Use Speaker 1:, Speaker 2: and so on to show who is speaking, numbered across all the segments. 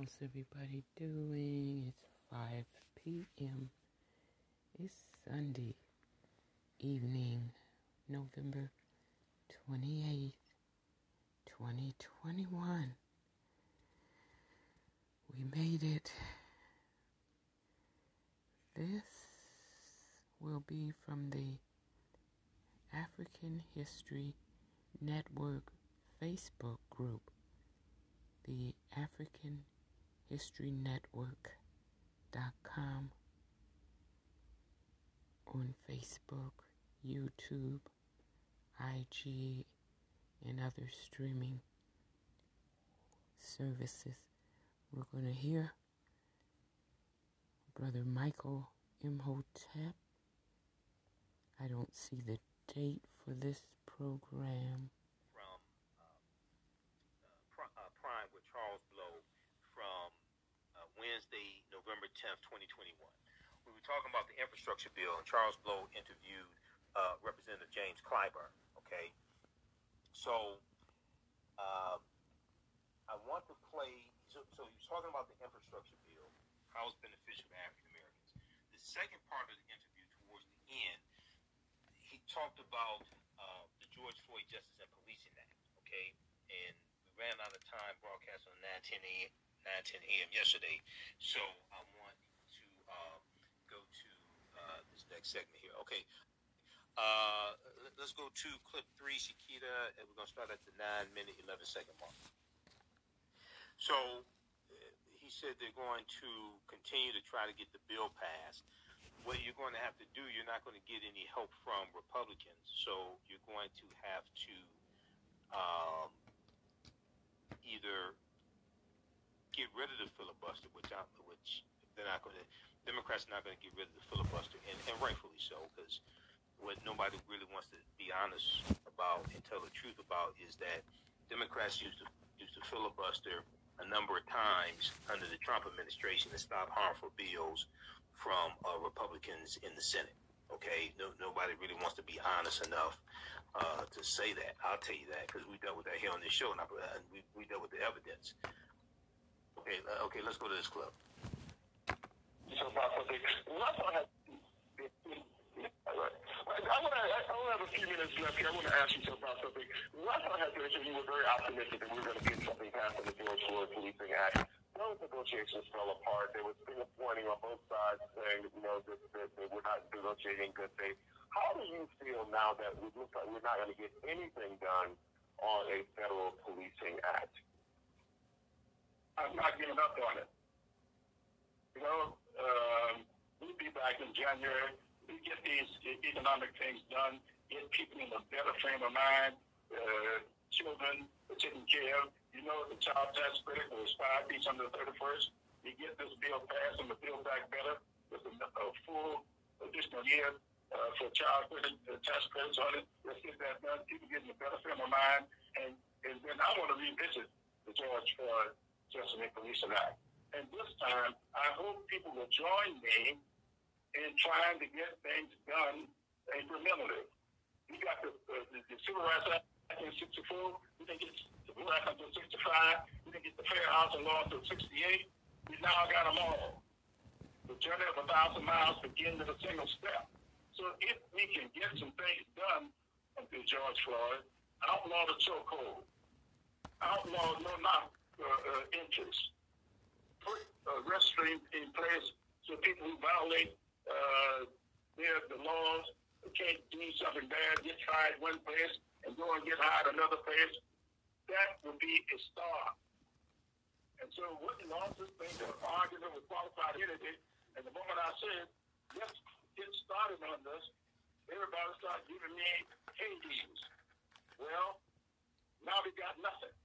Speaker 1: How's everybody doing? It's 5 p.m. It's Sunday evening, November 28th, 2021. We made it. This will be from the African History Network Facebook group, the African History Network.com on Facebook, YouTube, IG, and other streaming services. We're going to hear Brother Michael Imhotep. I don't see the date for this program.
Speaker 2: from uh, uh, Pri- uh, Prime with Charles Blow from uh, Wednesday, November 10th, 2021. We were talking about the infrastructure bill, and Charles Blow interviewed uh, Representative James Clyburn. Okay, so uh, I want to play. So, so he was talking about the infrastructure bill, how it's beneficial to African Americans. The second part of the interview, towards the end, he talked about uh, the George Floyd Justice and Policing Act. Okay, and we ran out of time broadcast on 9:10 a.m. 9:10 a.m. yesterday, so I want to uh, go to uh, this next segment here. Okay. Uh, let- let's go to clip three, Shakita, and we're gonna start at the nine minute, eleven second mark. So uh, he said they're going to continue to try to get the bill passed. What you're going to have to do, you're not going to get any help from Republicans, so you're going to have to um, either get rid of the filibuster, which I, which they're not going to. Democrats are not going to get rid of the filibuster, and, and rightfully so, because what nobody really wants to be honest about and tell the truth about is that Democrats used to used to filibuster a number of times under the Trump administration to stop harmful bills from uh, Republicans in the Senate. Okay, no, nobody really wants to be honest enough uh, to say that. I'll tell you that because we dealt with that here on this show, and, I, and we, we dealt with the evidence. Okay, uh, okay, let's go to this clip.
Speaker 3: So. I want to. I have a few minutes left here. I want to ask you about something. Russell has mentioned you were very optimistic that we were going to get something passed in the George Floyd Policing Act. Those negotiations fell apart. There was finger pointing on both sides, saying you know that, that, that we're not negotiating in good faith. How do you feel now that it looks like we're not going to get anything done on a federal policing act?
Speaker 4: I'm not giving up on it. You know, um, we'll be back in January. We get these economic things done, get people in a better frame of mind, uh, children taken care of. You know, the child tax credit will expire December 31st. You get this bill passed and the Build Back Better with a, a full additional year uh, for child credit, uh, tax credits on it. Let's get that done. People get in a better frame of mind. And, and then I want to revisit the George Floyd Policing Act. And this time, I hope people will join me in trying to get things done incrementally. We got the, uh, the, the Civil Rights Act in 64. We didn't get the Civil Rights Act until 65. We didn't get the Fair Housing Law until 68. We now got them all. The journey of a thousand miles begins with a single step. So if we can get some things done until George Floyd, outlaw the chokehold, outlaw no knock uh, uh, interest, put restraint in place so people who violate uh, their, the laws can't do something bad, get fired one place and go and get hired another place. That would be a start. And so what the losses think of argument with qualified immunity, and the moment I said, let's get started on this, everybody started giving me Hades. Well, now we got nothing.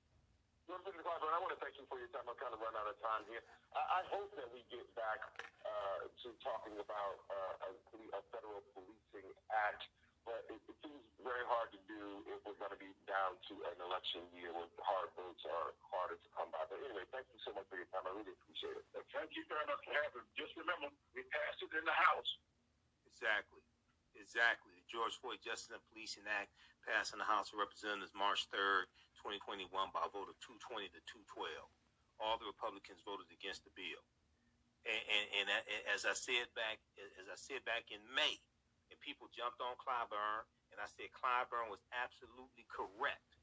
Speaker 3: Well, Mr. Clark, I want to thank you for your time. I'm kind of run out of time here. I, I hope that we get back uh, to talking about uh, a, a federal policing act, but it, it seems very hard to do if we're going to be down to an election year when hard votes are harder to come by. But anyway, thank you so much for your time. I really appreciate it.
Speaker 4: Thank you very much for having. Just remember, we passed it in the House.
Speaker 2: Exactly. Exactly. The George Floyd Justice and Policing Act passed in the House of Representatives March 3rd, 2021 by a vote of 220 to 212. all the Republicans voted against the bill. And, and, and as I said back, as I said back in May, and people jumped on Clyburn, and I said Clyburn was absolutely correct.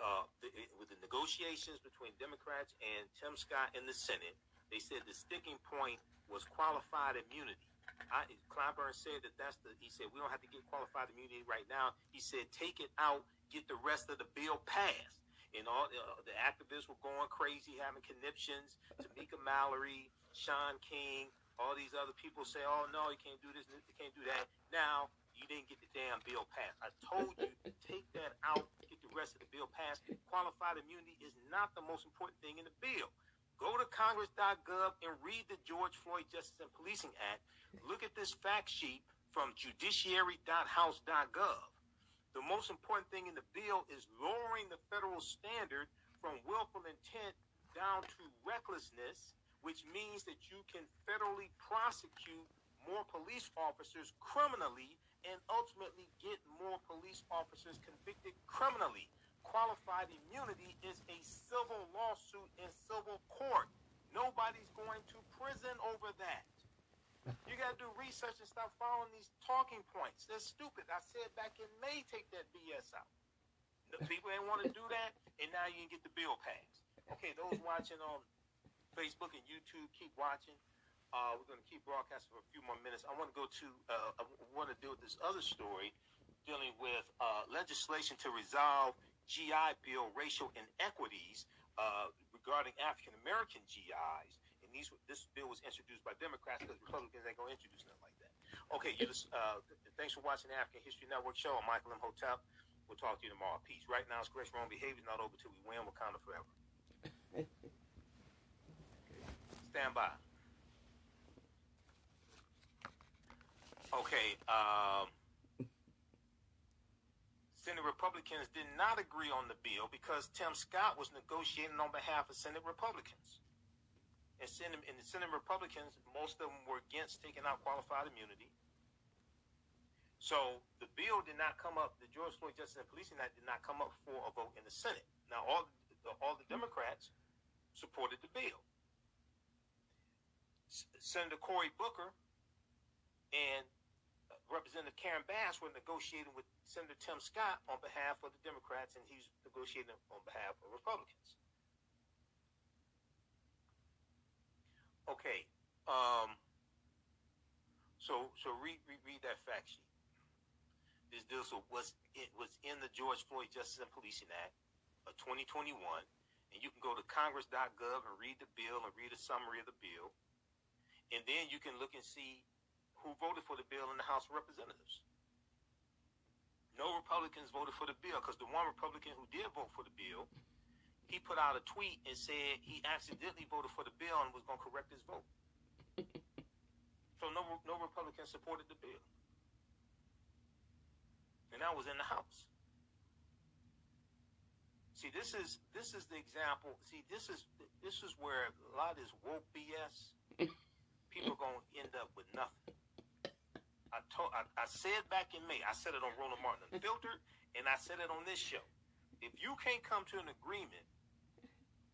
Speaker 2: Uh, the, with the negotiations between Democrats and Tim Scott in the Senate, they said the sticking point was qualified immunity. I, Clyburn said that that's the. He said we don't have to get qualified immunity right now. He said take it out, get the rest of the bill passed. And all uh, the activists were going crazy, having conniptions. Tamika Mallory, Shaun King, all these other people say, "Oh no, you can't do this, you can't do that." Now you didn't get the damn bill passed. I told you take that out, get the rest of the bill passed. Qualified immunity is not the most important thing in the bill. Go to Congress.gov and read the George Floyd Justice and Policing Act. Look at this fact sheet from judiciary.house.gov. The most important thing in the bill is lowering the federal standard from willful intent down to recklessness which means that you can federally prosecute more police officers criminally and ultimately get more police officers convicted criminally. Qualified immunity is a civil lawsuit in civil court. Nobody's going to prison over that. Got to do research and stop following these talking points. They're stupid. I said back in May, take that BS out. The people ain't want to do that, and now you can get the bill passed. Okay, those watching on Facebook and YouTube. Keep watching. Uh, we're going to keep broadcasting for a few more minutes. I want to go to, uh, I want to deal with this other story dealing with uh, legislation to resolve GI Bill racial inequities uh, regarding African American GIs. And these, this bill was introduced by Democrats because Republicans ain't going to introduce nothing like that. Okay, you just, uh, thanks for watching the African History Network show. I'm Michael Imhotep. We'll talk to you tomorrow. Peace. Right now, it's Chris Wrong Behavior not over till we win we're Wakanda forever. Stand by. Okay. Um, Senate Republicans did not agree on the bill because Tim Scott was negotiating on behalf of Senate Republicans. And, Senate, and the Senate Republicans, most of them were against taking out qualified immunity. So the bill did not come up. The George Floyd Justice and Policing Act did not come up for a vote in the Senate. Now all all the Democrats supported the bill. Senator Cory Booker and uh, Representative Karen Bass were negotiating with Senator Tim Scott on behalf of the Democrats, and he's negotiating on behalf of Republicans. Okay. Um, so so read, read, read that fact sheet. This deals with what's it was in the George Floyd Justice and Policing Act of 2021, and you can go to Congress.gov and read the bill and read a summary of the bill. And then you can look and see who voted for the bill in the House of Representatives. No Republicans voted for the bill because the one Republican who did vote for the bill, he put out a tweet and said he accidentally voted for the bill and was going to correct his vote. so no, no Republican supported the bill. And that was in the House. See, this is this is the example. See, this is this is where a lot of this woke BS people are gonna end up with nothing. I told I, I said back in May, I said it on Roland Martin Unfiltered, and I said it on this show. If you can't come to an agreement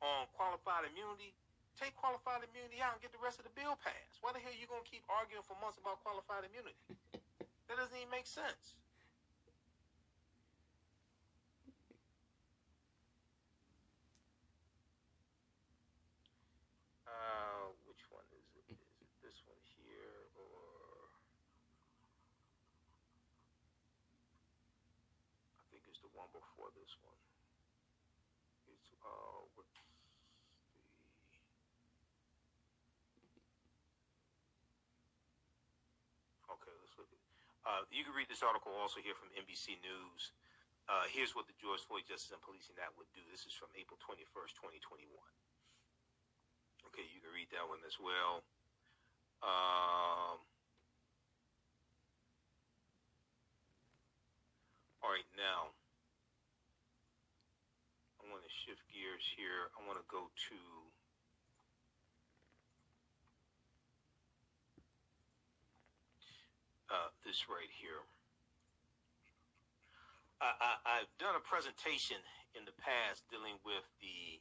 Speaker 2: on qualified immunity, take qualified immunity out and get the rest of the bill passed. Why the hell are you gonna keep arguing for months about qualified immunity? that doesn't even make sense. Uh, you can read this article also here from NBC News. Uh, here's what the George Floyd Justice and Policing Act would do. This is from April 21st, 2021. Okay, you can read that one as well. Um, all right, now I want to shift gears here. I want to go to uh, this right here. I, have done a presentation in the past dealing with the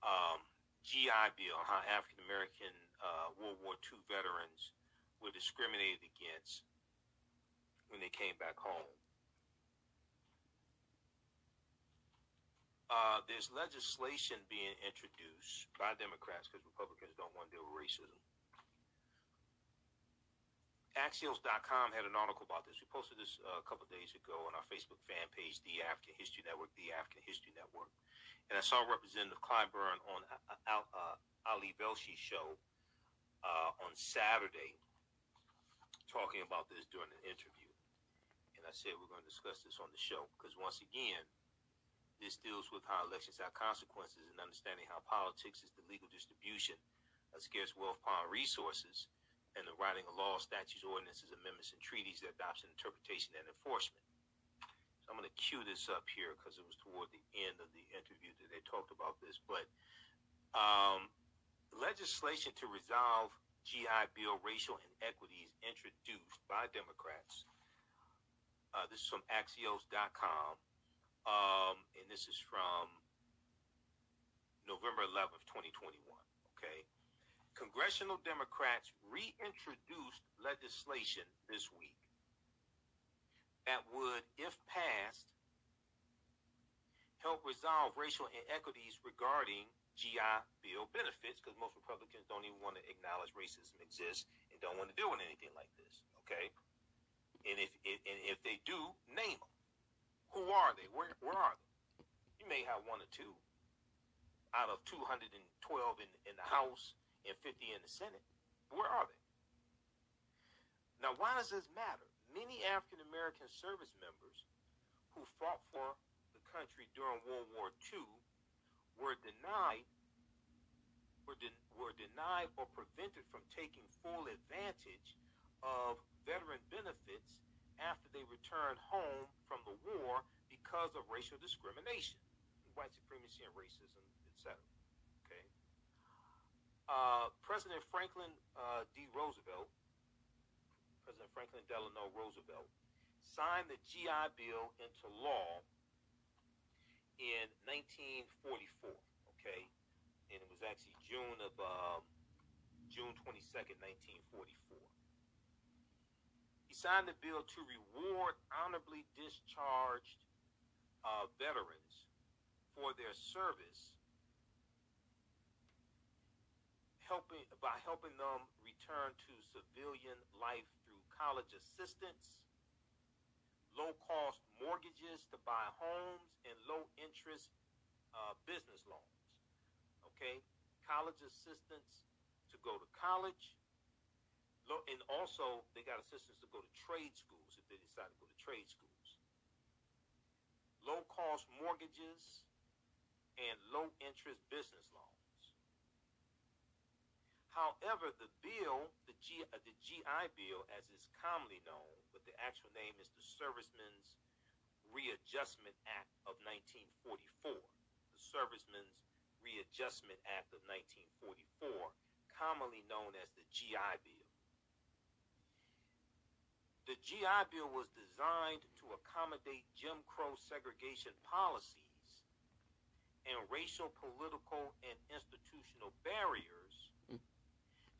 Speaker 2: um, GI Bill, how African American uh, World War II veterans were discriminated against when they came back home. Uh, there's legislation being introduced by Democrats because Republicans don't want to deal with racism. Axios.com had an article about this. We posted this uh, a couple days ago on our Facebook fan page, The African History Network, The African History Network. And I saw Representative Clyburn on uh, uh, Ali Velshi's show uh, on Saturday talking about this during an interview. And I said we're going to discuss this on the show because, once again, this deals with how elections have consequences and understanding how politics is the legal distribution of scarce wealth, power, resources and the writing of laws, statutes, ordinances, amendments, and treaties, their adoption, interpretation, and enforcement. So I'm going to cue this up here because it was toward the end of the interview that they talked about this. But um, legislation to resolve GI Bill racial inequities introduced by Democrats. Uh, this is from Axios.com, um, and this is from November 11th, 2021. Okay. Congressional Democrats reintroduced legislation this week that would, if passed, help resolve racial inequities regarding GI Bill benefits because most Republicans don't even want to acknowledge racism exists and don't want to deal with anything like this. Okay, and if and if they do, name them. Who are they? Where where are they? You may have one or two out of 212 in in the House and 50 in the Senate. Where are they? Now, why does this matter? Many African American service members who fought for the country during World War II were denied were, de- were denied or prevented from taking full advantage of veteran benefits after they returned home from the war because of racial discrimination, white supremacy and racism, etc. Uh, President Franklin uh, D. Roosevelt, President Franklin Delano Roosevelt, signed the GI Bill into law in 1944. Okay, and it was actually June of um, June 22nd, 1944. He signed the bill to reward honorably discharged uh, veterans for their service helping by helping them return to civilian life through college assistance, low cost mortgages to buy homes, and low interest uh, business loans. Okay, college assistance to go to college, and also they got assistance to go to trade schools if they decide to go to trade schools. Low cost mortgages and low interest business loans. However, the bill, the, G, uh, the GI Bill, as is commonly known, but the actual name is the Servicemen's Readjustment Act of 1944. The Servicemen's Readjustment Act of 1944, commonly known as the GI Bill. The GI Bill was designed to accommodate Jim Crow segregation policies and racial, political, and institutional barriers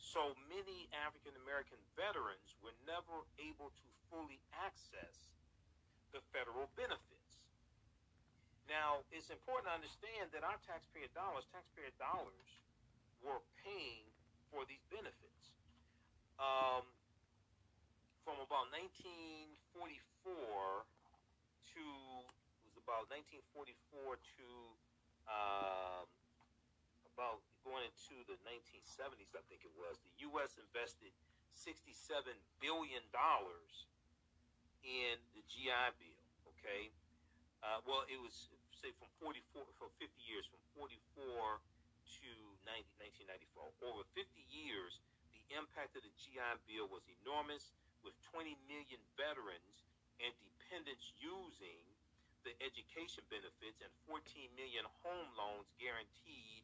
Speaker 2: so many African American veterans were never able to fully access the federal benefits. Now, it's important to understand that our taxpayer dollars, taxpayer dollars, were paying for these benefits. Um, from about 1944 to it was about 1944 to um, about going into the 1970s, I think it was, the U.S. invested $67 billion in the GI Bill, okay? Uh, well, it was, say, from 44, for 50 years, from 44 to 90, 1994. Over 50 years, the impact of the GI Bill was enormous, with 20 million veterans and dependents using the education benefits and 14 million home loans guaranteed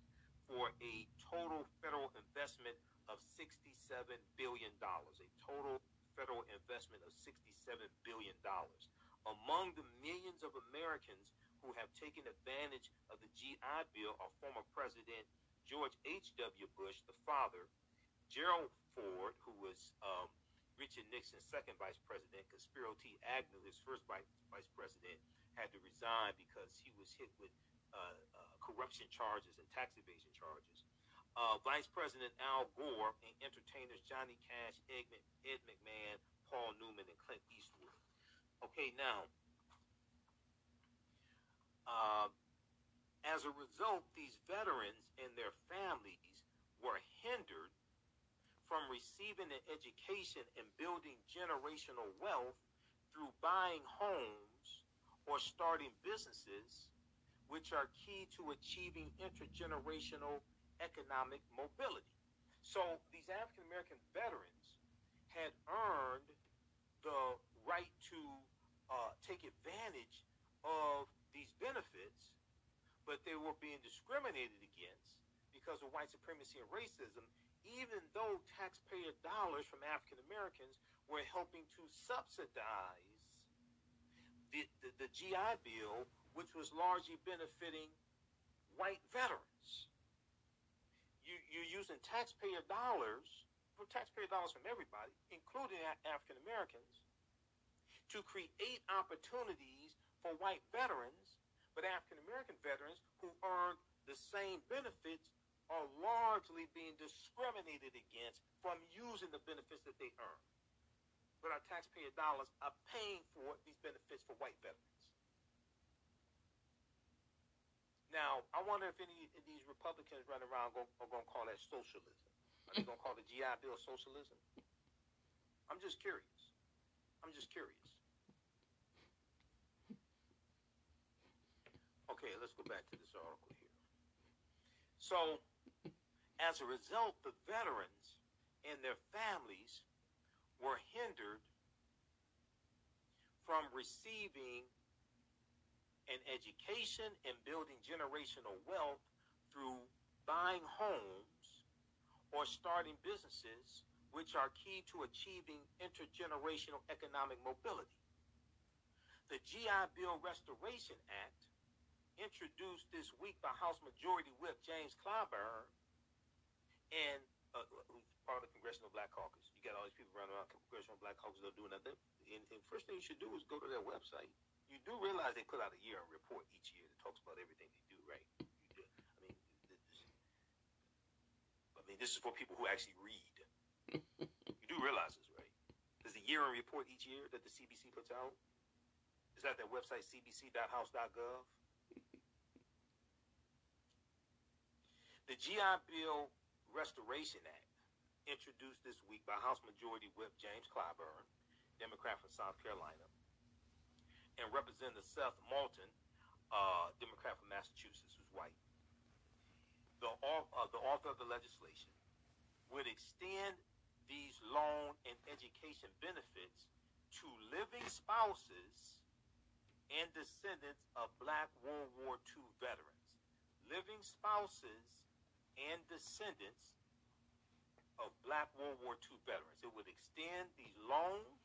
Speaker 2: for a total federal investment of $67 billion. A total federal investment of $67 billion. Among the millions of Americans who have taken advantage of the GI Bill are former President George H.W. Bush, the father, Gerald Ford, who was um, Richard Nixon's second vice president, because Spiro T. Agnew, his first vice president, had to resign because he was hit with uh, uh, corruption charges and tax evasion charges. Uh, Vice President Al Gore and entertainers Johnny Cash, Ed, Ed McMahon, Paul Newman, and Clint Eastwood. Okay, now, uh, as a result, these veterans and their families were hindered from receiving an education and building generational wealth through buying homes or starting businesses, which are key to achieving intergenerational economic mobility. So these African American veterans had earned the right to uh, take advantage of these benefits, but they were being discriminated against because of white supremacy and racism, even though taxpayer dollars from African Americans were helping to subsidize the, the, the GI Bill, which was largely benefiting white veterans you, you're using taxpayer dollars, from taxpayer dollars from everybody, including African Americans, to create opportunities for white veterans, but African American veterans who earn the same benefits are largely being discriminated against from using the benefits that they earn. But our taxpayer dollars are paying for these benefits for white veterans. Now, I wonder if any of these Republicans running around are going to call that socialism. Are they going to call the GI Bill socialism? I'm just curious. I'm just curious. Okay, let's go back to this article here. So, as a result, the veterans and their families were hindered from receiving and education and building generational wealth through buying homes or starting businesses, which are key to achieving intergenerational economic mobility. The GI Bill Restoration Act, introduced this week by House Majority Whip James Clyburn, and uh, who's part of the Congressional Black Caucus. You got all these people running around Congressional Black Caucus, they're doing nothing. And, and first thing you should do is go to their website you do realize they put out a year-end report each year that talks about everything they do, right? Do. I mean, this, I mean, this is for people who actually read. you do realize this, right? There's a year-end report each year that the CBC puts out. Is that their website, cbc.house.gov? the GI Bill Restoration Act, introduced this week by House Majority Whip James Clyburn, Democrat from South Carolina, and Representative Seth Moulton, uh, Democrat from Massachusetts, who's white. The, uh, the author of the legislation would extend these loan and education benefits to living spouses and descendants of Black World War II veterans. Living spouses and descendants of Black World War II veterans. It would extend these loans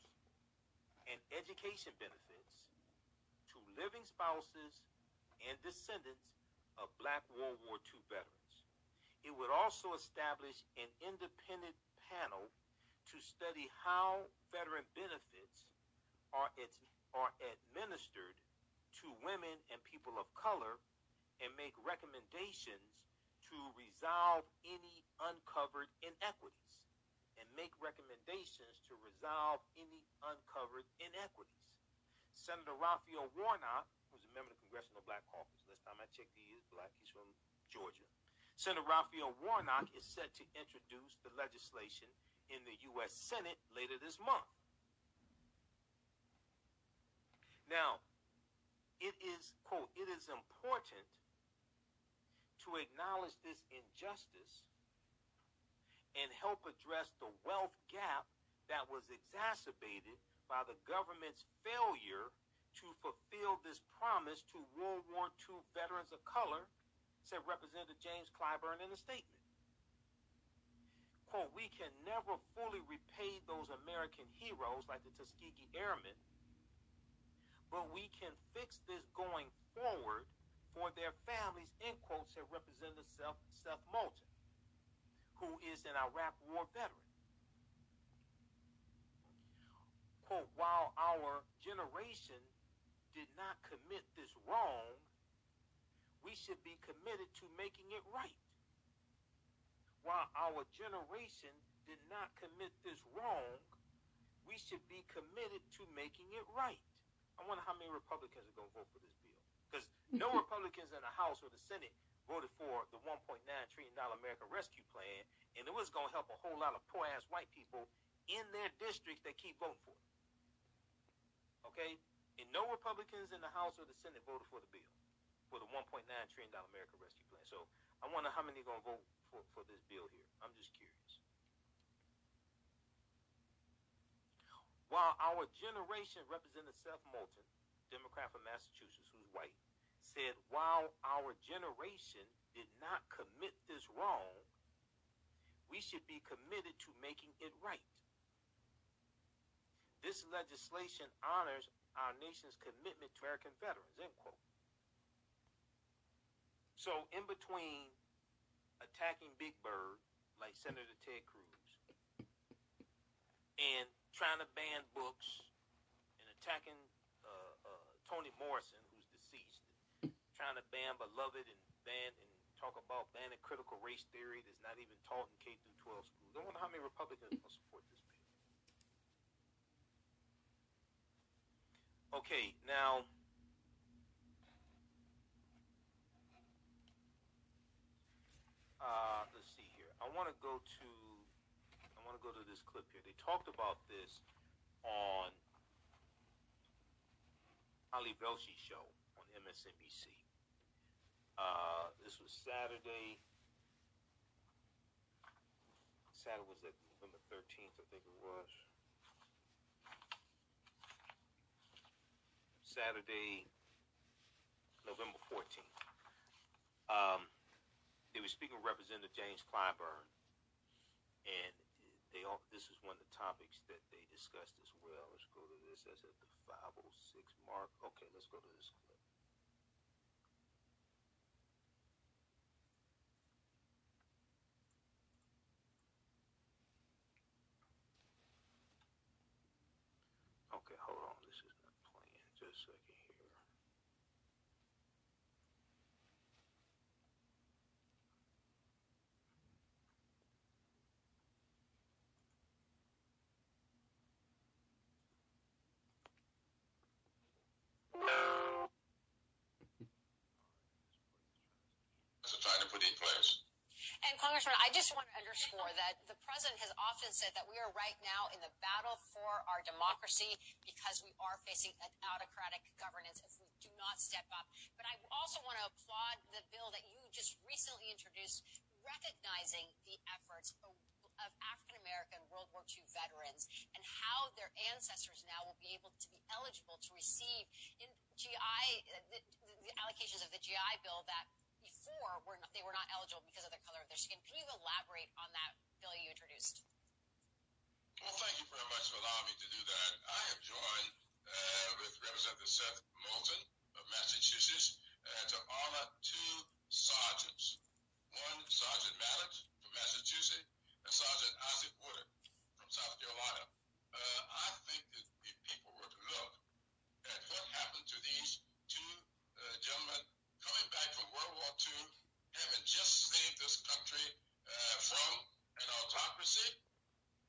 Speaker 2: and education benefits living spouses and descendants of Black World War II veterans. It would also establish an independent panel to study how veteran benefits are, are administered to women and people of color and make recommendations to resolve any uncovered inequities and make recommendations to resolve any uncovered inequities. Senator Raphael Warnock, who's a member of the Congressional Black Caucus, last time I checked, he is black. He's from Georgia. Senator Raphael Warnock is set to introduce the legislation in the U.S. Senate later this month. Now, it is, quote, it is important to acknowledge this injustice and help address the wealth gap that was exacerbated by the government's failure to fulfill this promise to World War II veterans of color, said Representative James Clyburn in a statement. Quote, we can never fully repay those American heroes like the Tuskegee Airmen, but we can fix this going forward for their families, in quotes, said Representative Seth, Seth Moulton, who is an Iraq War veteran. Quote, while our generation did not commit this wrong, we should be committed to making it right. While our generation did not commit this wrong, we should be committed to making it right. I wonder how many Republicans are going to vote for this bill. Because no Republicans in the House or the Senate voted for the $1.9 trillion American Rescue Plan, and it was going to help a whole lot of poor ass white people in their districts that keep voting for it. Okay? And no Republicans in the House or the Senate voted for the bill, for the $1.9 trillion American Rescue Plan. So I wonder how many are going to vote for, for this bill here. I'm just curious. While our generation, Representative Seth Moulton, Democrat from Massachusetts, who's white, said while our generation did not commit this wrong, we should be committed to making it right. This legislation honors our nation's commitment to American veterans, end quote. So, in between attacking Big Bird, like Senator Ted Cruz, and trying to ban books and attacking uh, uh, Toni Morrison, who's deceased, trying to ban Beloved and ban and talk about banning critical race theory that's not even taught in K through 12 schools. I wonder how many Republicans will support this bill. Okay, now uh, let's see here. I want to go to I want to go to this clip here. They talked about this on Ali Velshi show on MSNBC. Uh, this was Saturday. Saturday was that November 13th, I think it was. Saturday, November 14th. Um, they were speaking with Representative James Clyburn, and they all, this is one of the topics that they discussed as well. Let's go to this. That's at the 506 mark. Okay, let's go to this clip. Okay, hold on. This is not playing. Just a second here.
Speaker 5: are trying to put in place.
Speaker 6: And Congressman, I just want to underscore that the president has often said that we are right now in the battle for our democracy because we are facing an autocratic governance if we do not step up. But I also want to applaud the bill that you just recently introduced, recognizing the efforts of African American World War II veterans and how their ancestors now will be able to be eligible to receive in GI the, the allocations of the GI Bill that before were not, they were not eligible because of the color of their skin. Can you elaborate on that bill you introduced?
Speaker 5: Well, thank you very much for allowing me to do that. I have joined uh, with Representative Seth Moulton of Massachusetts uh, to honor two sergeants. One, Sergeant Mallett from Massachusetts, and Sergeant Isaac Woodard from South Carolina. Uh, I think that if people were to look at what happened to these two uh, gentlemen coming back from World War II, having just saved this country uh, from an autocracy,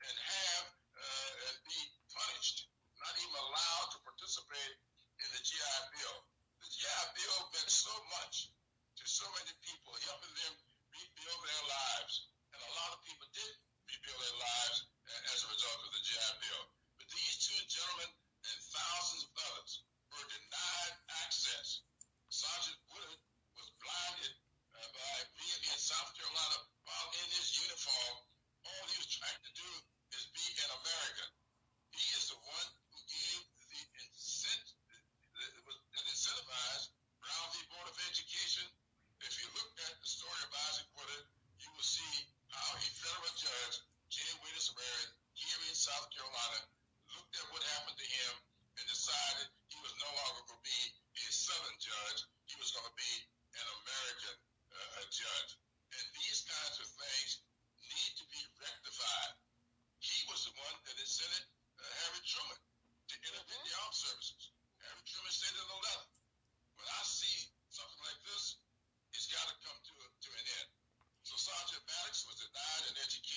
Speaker 5: and have uh, and be punished, not even allowed to participate in the GI Bill. The GI Bill meant so much to so many people, helping them rebuild their lives. And a lot of people did rebuild their lives uh, as a result of the GI Bill. But these two gentlemen and thousands of others were denied access. Sergeant Wood was blinded uh, by being in South Carolina while in his uniform. All he was trying to do is be an American. He is the one who gave the incent, that incentivized Brown v. Board of Education. If you look at the story of Isaac Woodard, you will see how a
Speaker 6: federal judge, J. Waties Waring, here in South Carolina, looked at what happened to him and decided he was no longer going to be Southern judge, he was going to be an American uh, judge. And these kinds of things need to be rectified. He was the one that had incented
Speaker 2: uh, Harry Truman to intervene mm-hmm. the armed services. Harry Truman said in a letter, when I see something like this, it's got to come to, to an end. So Sergeant Maddox was denied an education.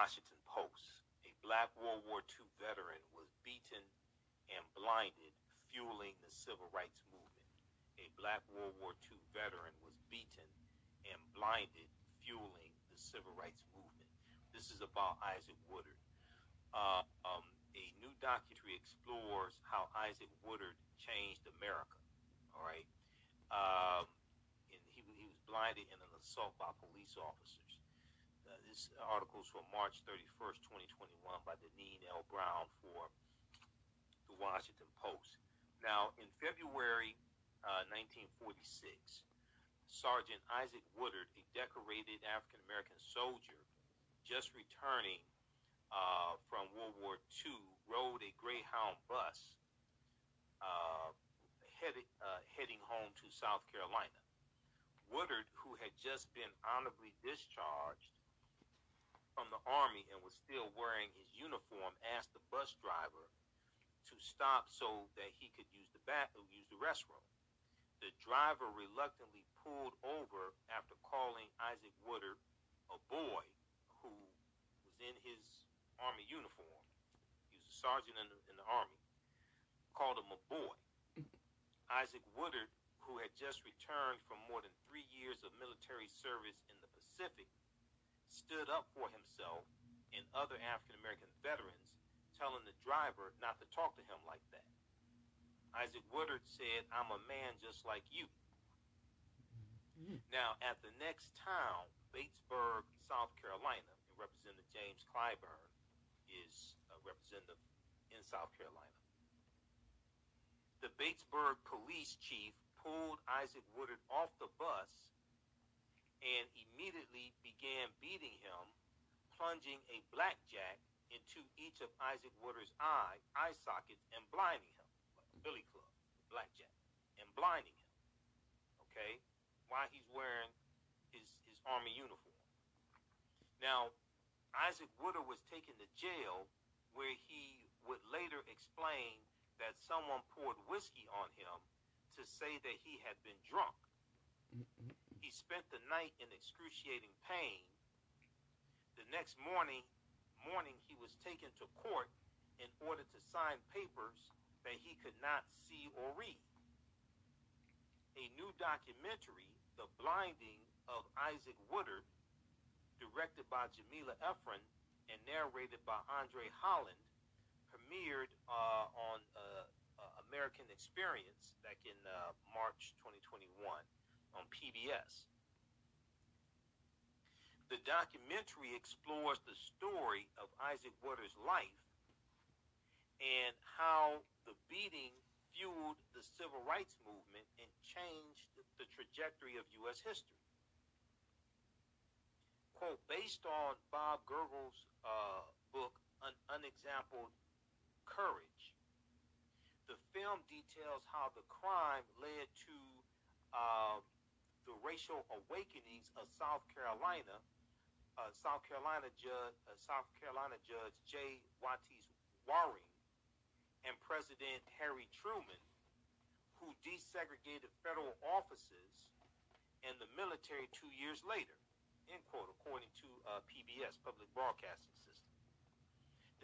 Speaker 2: Washington Post. A black World War II veteran was beaten and blinded, fueling the civil rights movement. A black World War II veteran was beaten and blinded, fueling the civil rights movement. This is about Isaac Woodard. Uh, um, a new documentary explores how Isaac Woodard changed America. All right. Um, and he, he was blinded in an assault by police officers. Uh, this article is from March 31st, 2021 by Deneen L. Brown for the Washington Post. Now, in February uh, 1946, Sergeant Isaac Woodard, a decorated African American soldier just returning uh, from World War II, rode a Greyhound bus uh, headed, uh, heading home to South Carolina. Woodard, who had just been honorably discharged from the Army and was still wearing his uniform, asked the bus driver to stop so that he could use the bath, use the restroom. The driver reluctantly pulled over after calling Isaac Woodard a boy who was in his army uniform. He was a sergeant in the, in the army. Called him a boy. Isaac Woodard, who had just returned from more than three years of military service in the Pacific, stood up for himself and other African American veterans, telling the driver not to talk to him like that. Isaac Woodard said, I'm a man just like you. Mm-hmm. Now, at the next town, Batesburg, South Carolina, and Representative James Clyburn is a representative in South Carolina. The Batesburg police chief pulled Isaac Woodard off the bus and immediately began beating him, plunging a blackjack into each of Isaac Woodard's eye, eye sockets and blinding him, billy club, blackjack, and blinding him. Okay? While he's wearing his, his army uniform. Now, Isaac Woodard was taken to jail where he would later explain that someone poured whiskey on him to say that he had been drunk. Mm-hmm. He spent the night in excruciating pain. The next morning, morning he was taken to court in order to sign papers that he could not see or read. A new documentary, The Blinding of Isaac Woodard, directed by Jamila Ephron and narrated by Andre Holland, premiered uh, on uh, uh, American Experience back in uh, March 2021 on PBS. The documentary explores the story of Isaac Woodard's life and how the beating fueled the civil rights movement and changed the trajectory of U.S. history. Quote, based on Bob Gergel's uh, book, Un- Unexampled Courage, the film details how the crime led to uh, the racial awakenings of South Carolina. Uh, South Carolina judge, uh, South Carolina Judge J. Waties Waring and President Harry Truman, who desegregated federal offices and the military two years later, end quote, according to uh, PBS, Public Broadcasting System.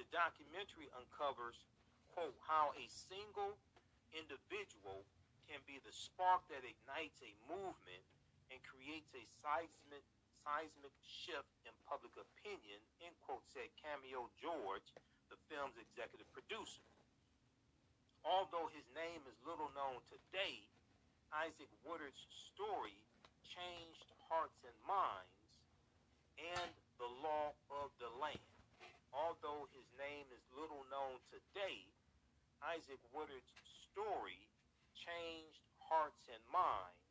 Speaker 2: The documentary uncovers, quote, how a single individual can be the spark that ignites a movement and creates a seismic seismic shift in public opinion, end quote, said Cameo George, the film's executive producer. Although his name is little known today, Isaac Woodard's story changed hearts and minds and the law of the land. Although his name is little known today, Isaac Woodard's story changed hearts and minds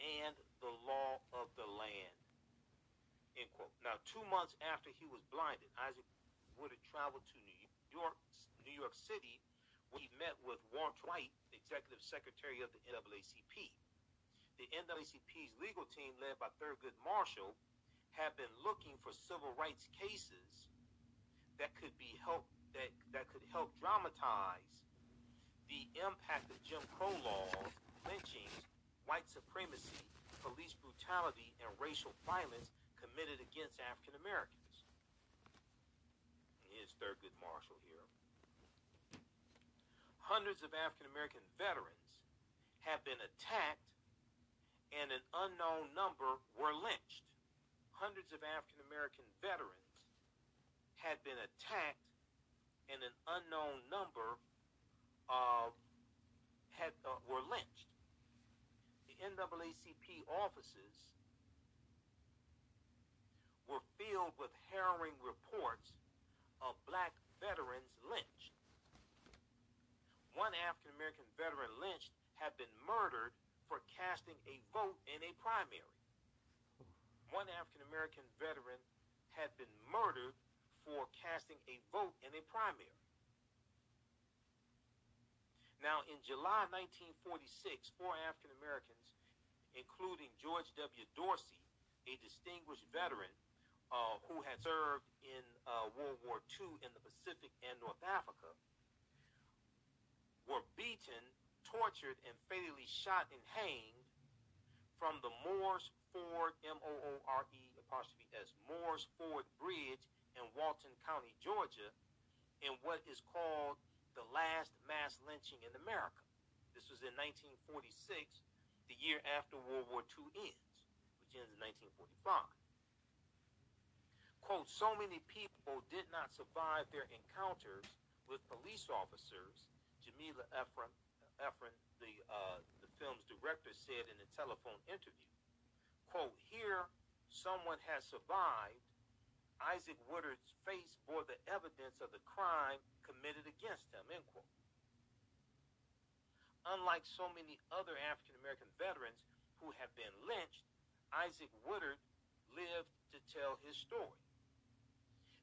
Speaker 2: and the law of the land. End quote. Now, two months after he was blinded, Isaac Woodard traveled to New York, New York City, where he met with Walter White, executive secretary of the NAACP. The NAACP's legal team, led by Thurgood Marshall, had been looking for civil rights cases that could be help that, that could help dramatize the impact of Jim Crow laws, lynchings, white supremacy, police brutality, and racial violence committed against African Americans. Here's Thurgood Marshall here. Hundreds of African American veterans have been attacked, and an unknown number were lynched. Hundreds of African American veterans had been attacked, and an unknown number uh, had uh, were lynched. NAACP offices were filled with harrowing reports of black veterans lynched. One African American veteran lynched had been murdered for casting a vote in a primary. One African American veteran had been murdered for casting a vote in a primary. Now, in July 1946, four African Americans, including George W. Dorsey, a distinguished veteran uh, who had served in uh, World War II in the Pacific and North Africa, were beaten, tortured, and fatally shot and hanged from the Moore's Ford, M-O-O-R-E apostrophe S, Moore's Ford Bridge in Walton County, Georgia, in what is called the last mass lynching in America. This was in 1946, the year after World War II ends, which ends in 1945 quote, so many people did not survive their encounters with police officers, Jamila Ephron the, uh, the film's director, said in a telephone interview. Quote, here someone has survived. Isaac Woodard's face bore the evidence of the crime committed against him, end quote. Unlike so many other African American veterans who have been lynched, Isaac Woodard lived to tell his story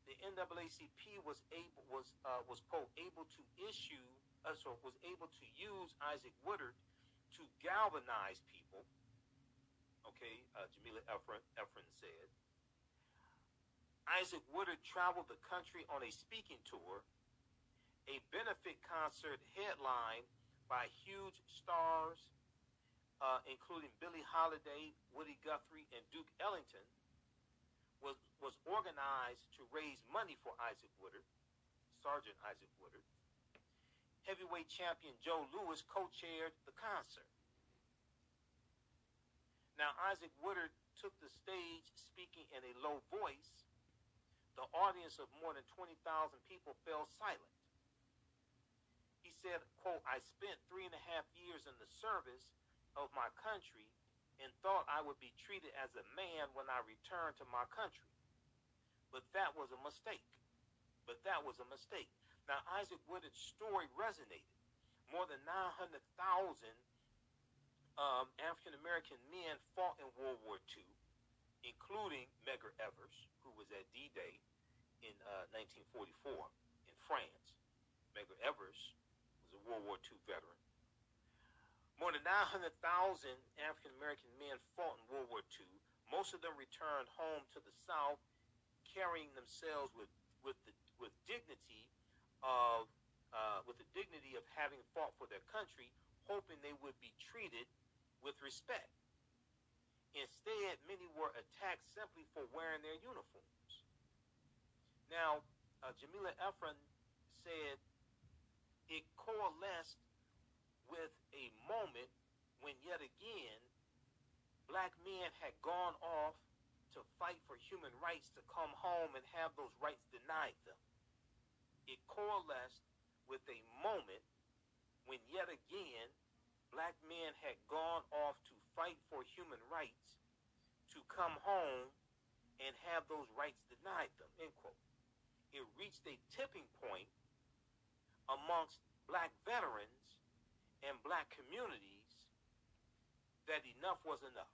Speaker 2: the NAACP was able was uh, was quote able to issue uh, so was able to use Isaac Woodard to galvanize people. Okay, uh, Jamila Ephron, Ephron said. Isaac Woodard traveled the country on a speaking tour, a benefit concert headlined by huge stars, uh, including Billie Holiday, Woody Guthrie, and Duke Ellington was, was organized to raise money for Isaac Woodard, Sergeant Isaac Woodard. Heavyweight champion Joe Louis co-chaired the concert. Now, Isaac Woodard took the stage speaking in a low voice. The audience of more than 20,000 people fell silent. Said, quote, I spent three and a half years in the service of my country and thought I would be treated as a man when I returned to my country. But that was a mistake. But that was a mistake. Now, Isaac Woodard's story resonated. More than 900,000 um, African American men fought in World War II, including Medgar Evers, who was at D Day in uh, 1944 in France. Medgar Evers World War II veteran. More than 900,000 African American men fought in World War II. Most of them returned home to the South, carrying themselves with with the with dignity of uh, with the dignity of having fought for their country, hoping they would be treated with respect. Instead, many were attacked simply for wearing their uniforms. Now, uh, Jamila Ephron said it coalesced with a moment when yet again black men had gone off to fight for human rights to come home and have those rights denied them. It coalesced with a moment when yet again black men had gone off to fight for human rights to come home and have those rights denied them, end quote. It reached a tipping point amongst black veterans and black communities that enough was enough.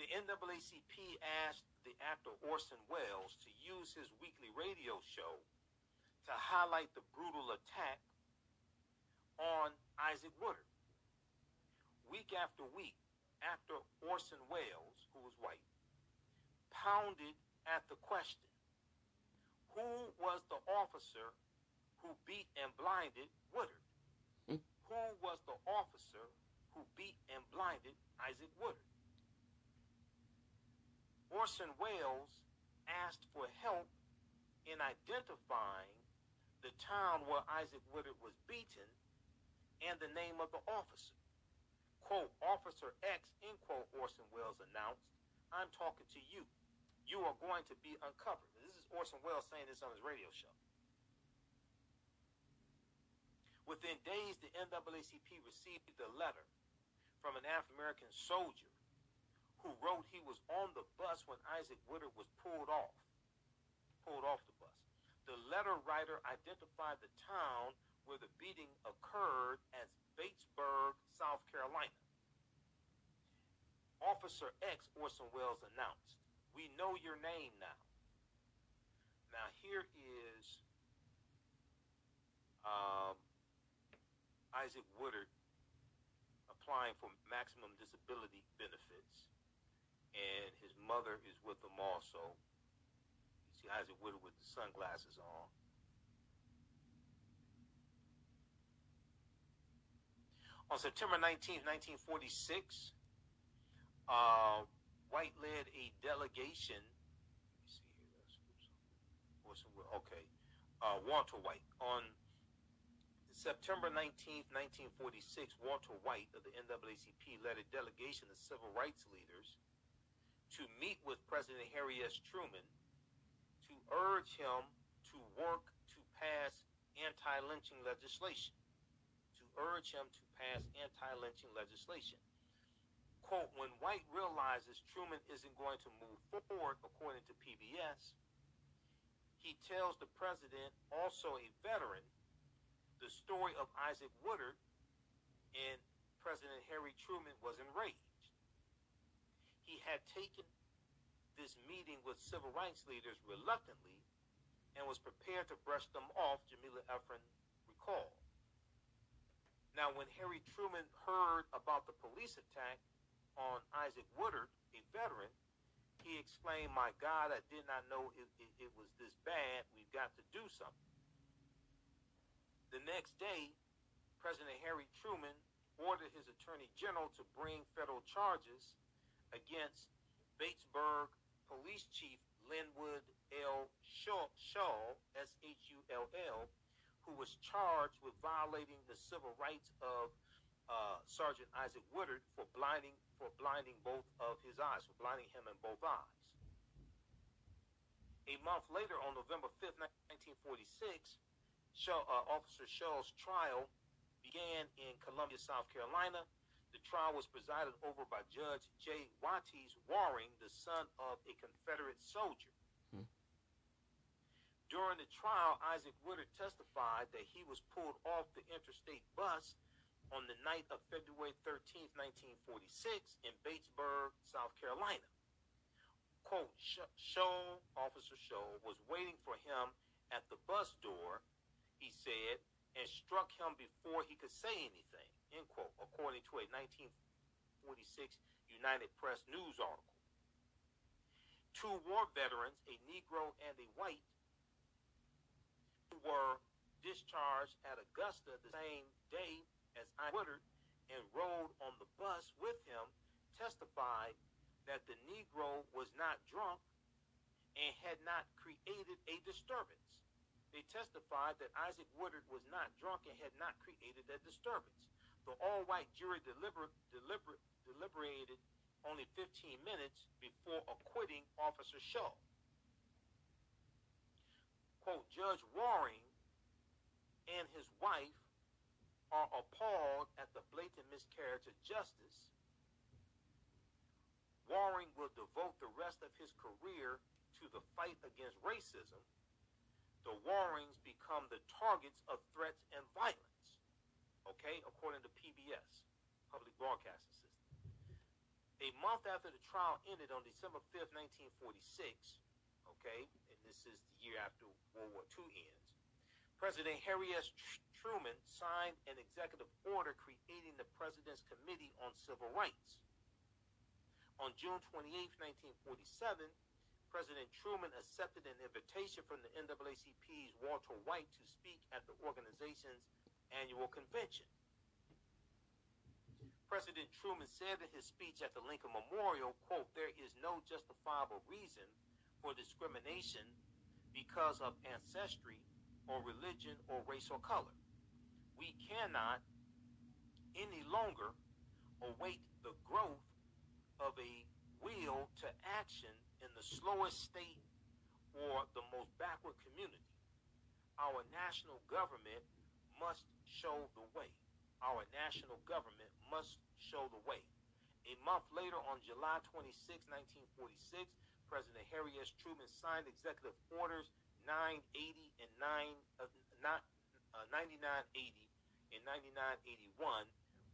Speaker 2: The NAACP asked the actor Orson Welles to use his weekly radio show to highlight the brutal attack on Isaac Woodard. Week after week, after Orson Welles, who was white, pounded at the question who was the officer who beat and blinded Woodard?
Speaker 1: Hmm.
Speaker 2: Who was the officer who beat and blinded Isaac Woodard? Orson Welles asked for help in identifying the town where Isaac Woodard was beaten and the name of the officer. Quote, Officer X, end quote, Orson Welles announced, I'm talking to you. You are going to be uncovered. Orson Welles saying this on his radio show. Within days, the NAACP received a letter from an African American soldier who wrote he was on the bus when Isaac Woodard was pulled off, pulled off the bus. The letter writer identified the town where the beating occurred as Batesburg, South Carolina. Officer X, Orson Welles announced, We know your name now. Now, here is um, Isaac Woodard applying for maximum disability benefits and his mother is with him also. You see Isaac Woodard with the sunglasses on. On September 19, 1946, uh, White led a delegation. Let me see here. That's, okay. Uh, Walter White. On September 19, 1946, Walter White of the NAACP led a delegation of civil rights leaders to meet with President Harry S. Truman to urge him to work to pass anti-lynching legislation. To urge him to pass anti-lynching legislation. Quote, when White realizes Truman isn't going to move forward, according to PBS, he tells the president, also a veteran, the story of Isaac Woodard, and President Harry Truman was enraged he had taken this meeting with civil rights leaders reluctantly and was prepared to brush them off, Jamila Ephron recalled. Now, when Harry Truman heard about the police attack on Isaac Woodard, a veteran, he exclaimed, My God, I did not know it, it, it was this bad. We've got to do something. The next day, President Harry Truman ordered his attorney general to bring federal charges against Batesburg Police Chief Lynwood L. Shull, S-H-U-L-L, who was charged with violating the civil rights of uh, Sergeant Isaac Woodard for blinding for blinding both of his eyes, for blinding him in both eyes. A month later, on November 5th, 1946, Shull, uh, Officer Shull's trial began in Columbia, South Carolina, the trial was presided over by Judge J. Waties Waring, the son of a Confederate soldier. Hmm. During the trial, Isaac Woodard testified that he was pulled off the interstate bus on the night of February 13, 1946, in Batesburg, South Carolina. Quote, Shull, Officer Shull, was waiting for him at the bus door, he said, and struck him before he could say anything end quote, according to a 1946 United Press news article. Two war veterans, a Negro and a white, were discharged at Augusta the same day as I Woodard and rode on the bus with him, testified that the Negro was not drunk and had not created a disturbance. They testified that Isaac Woodard was not drunk and had not created a disturbance. The all-white jury deliber- deliber- deliberated only 15 minutes before acquitting Officer Shull. Quote, Judge Waring and his wife are appalled at the blatant miscarriage of justice Waring will devote the rest of his career to the fight against racism, the Warings become the targets of threats and violence. Okay, according to PBS, Public Broadcasting System. A month after the trial ended on December 5th, 1946, okay, and this is the year after World War II ends, President Harry S. Truman signed an executive order creating the President's Committee on Civil Rights. On June 28, 1947, President Truman accepted an invitation from the NAACP's Walter White to speak at the organization's annual convention. President Truman said in his speech at the Lincoln Memorial, quote, there is no justifiable reason for discrimination because of ancestry or religion or race or color. We cannot any longer await the growth of a will to action in the slowest state or the most backward community. Our national government must show the way. Our national government must show the way. A month later, on July 26, 1946, President Harry S. Truman signed Executive Orders 980 and 9, uh, not, uh, 9980 and 9981,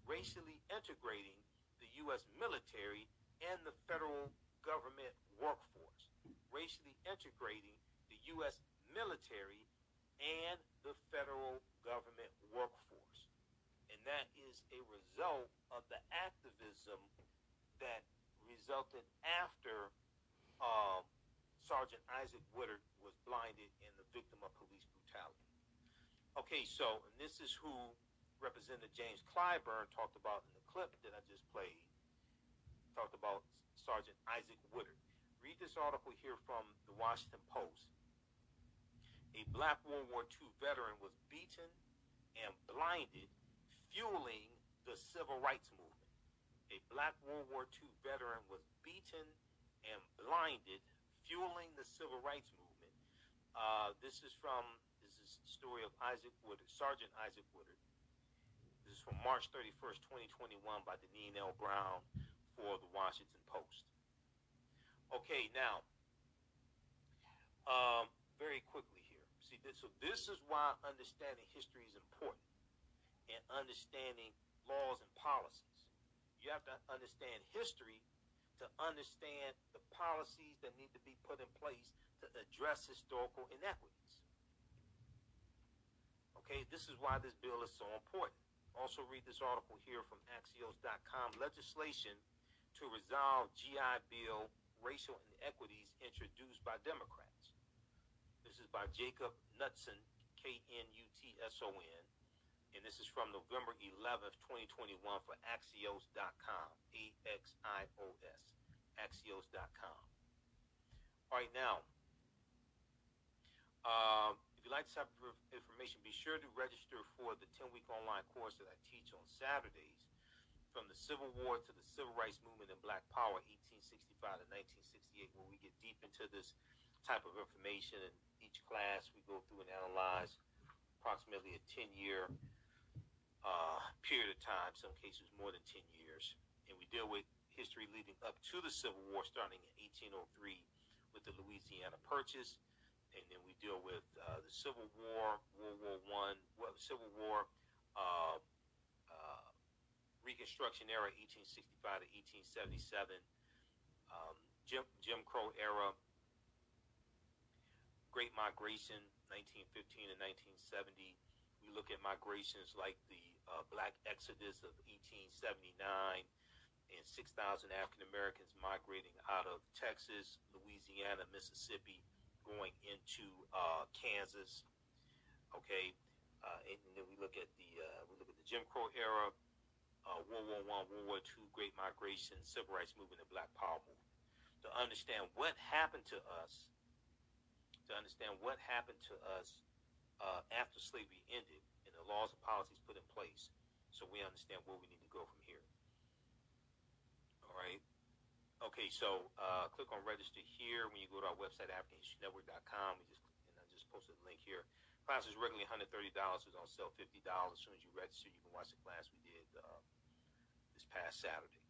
Speaker 2: racially integrating the U.S. military and the federal government workforce, racially integrating the U.S. military and the federal government workforce. And that is a result of the activism that resulted after um, Sergeant Isaac Woodard was blinded and the victim of police brutality. Okay, so and this is who Representative James Clyburn talked about in the clip that I just played. Talked about Sergeant Isaac Woodard. Read this article here from the Washington Post. A black World War II veteran was beaten and blinded, fueling the civil rights movement. A black World War II veteran was beaten and blinded, fueling the civil rights movement. Uh, this is from this is the story of Isaac Woodard, Sergeant Isaac Woodard. This is from March 31st, 2021 by Deneen L. Brown for the Washington Post. Okay, now, um, very quickly here. See, this, so this is why understanding history is important and understanding laws and policies. You have to understand history to understand the policies that need to be put in place to address historical inequities. Okay, this is why this bill is so important. Also, read this article here from Axios.com. Legislation to resolve GI Bill racial inequities introduced by Democrats. This is by Jacob Knutson, K N U T S O N, and this is from November 11th, 2021 for Axios.com. A X I O S. Axios.com. All right, now, um, if you'd like this type of information, be sure to register for the 10 week online course that I teach on Saturdays from the Civil War to the Civil Rights Movement and Black Power, 1865 to 1968, where we get deep into this type of information. In each class, we go through and analyze approximately a 10 year uh, period of time, some cases more than 10 years. And we deal with history leading up to the Civil War, starting in 1803 with the Louisiana Purchase. And then we deal with uh, the Civil War, World War One, Civil War, uh, Reconstruction era, 1865 to 1877, um, Jim, Jim Crow era, Great Migration, 1915 to 1970. We look at migrations like the uh, Black Exodus of 1879 and 6,000 African Americans migrating out of Texas, Louisiana, Mississippi, going into uh, Kansas. Okay, uh, and then we look at the uh, we look at the Jim Crow era, uh, World War One, World War Two, Great Migration, Civil Rights Movement, and Black Power movement. To understand what happened to us, to understand what happened to us uh, after slavery ended and the laws and policies put in place, so we understand where we need to go from here. All right. Okay, so uh, click on register here when you go to our website, AfricanHistoryNetwork.com. We just and I just posted a link here. Class is regularly $130. It's on sale $50. As soon as you register, you can watch the class we did uh, this past Saturday.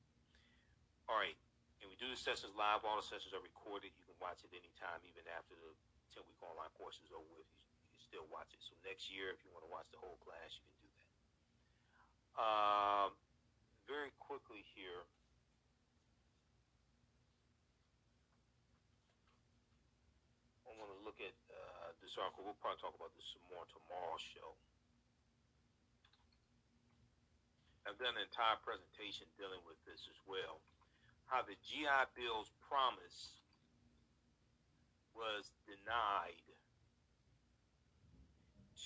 Speaker 2: All right. And we do the sessions live. All the sessions are recorded. You can watch it anytime, even after the 10 week online course is over with. You, you can still watch it. So next year, if you want to watch the whole class, you can do that. Um, very quickly here. I want to look at We'll probably talk about this some more tomorrow show. I've done an entire presentation dealing with this as well. How the GI Bill's promise was denied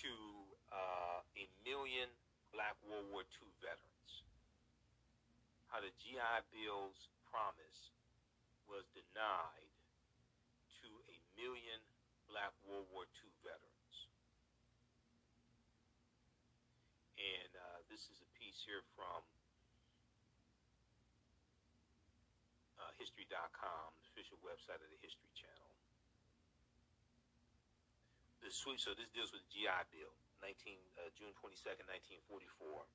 Speaker 2: to uh, a million Black World War II veterans. How the GI Bill's promise was denied to a million Black World War II veterans. And uh, this is a piece here from uh, History.com, the official website of the History Channel. The sweet, so this deals with the GI Bill, 19 uh, June 22nd, 1944.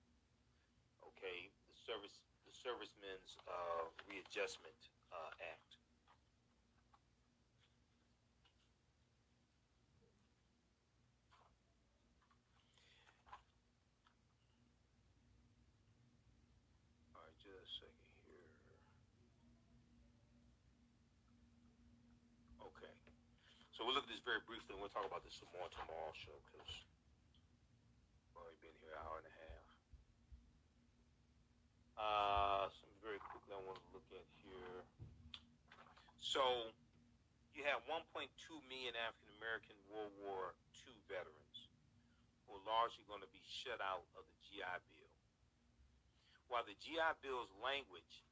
Speaker 2: Okay, the service, the Servicemen's uh, Readjustment uh, Act. All right, just a second here. Okay. Very briefly we'll talk about this some more tomorrow show because we've already been here an hour and a half. Uh, some very quickly I want to look at here. So you have 1.2 million African American World War II veterans who are largely going to be shut out of the GI Bill. While the GI Bill's language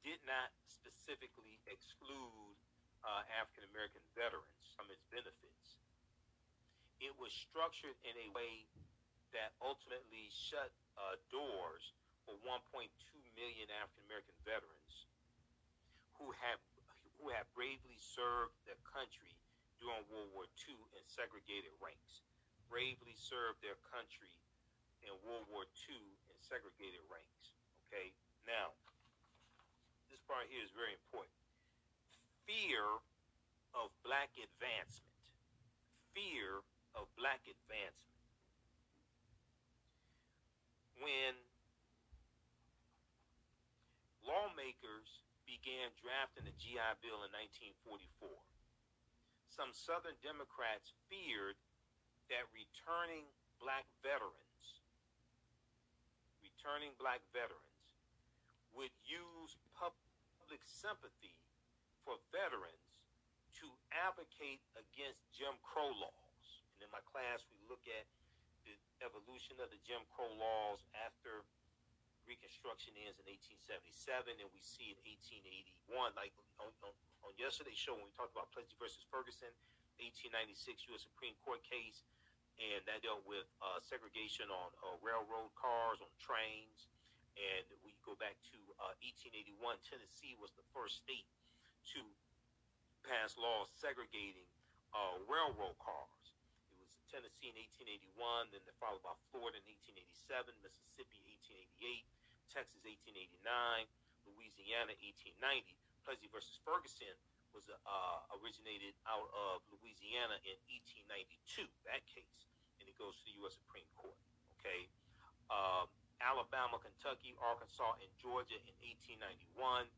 Speaker 2: did not specifically exclude uh, African American veterans from its benefits, it was structured in a way that ultimately shut uh, doors for 1.2 million African American veterans who have who have bravely served their country during World War II in segregated ranks. Bravely served their country in World War II in segregated ranks. Okay, now this part here is very important. Fear of black advancement. Fear of black advancement. When lawmakers began drafting the GI Bill in 1944, some Southern Democrats feared that returning black veterans, returning black veterans, would use public sympathy for veterans to advocate against Jim Crow laws. And in my class, we look at the evolution of the Jim Crow laws after Reconstruction ends in 1877, and we see in 1881, like on, on, on yesterday's show when we talked about Plessy versus Ferguson, 1896 U.S. Supreme Court case, and that dealt with uh, segregation on uh, railroad cars, on trains, and we go back to uh, 1881. Tennessee was the first state to pass laws segregating uh, railroad cars. It was Tennessee in 1881, then followed by Florida in 1887, Mississippi 1888, Texas 1889, Louisiana 1890. Plessy versus Ferguson was uh, originated out of Louisiana in 1892. That case, and it goes to the U.S. Supreme Court. Okay, um, Alabama, Kentucky, Arkansas, and Georgia in 1891,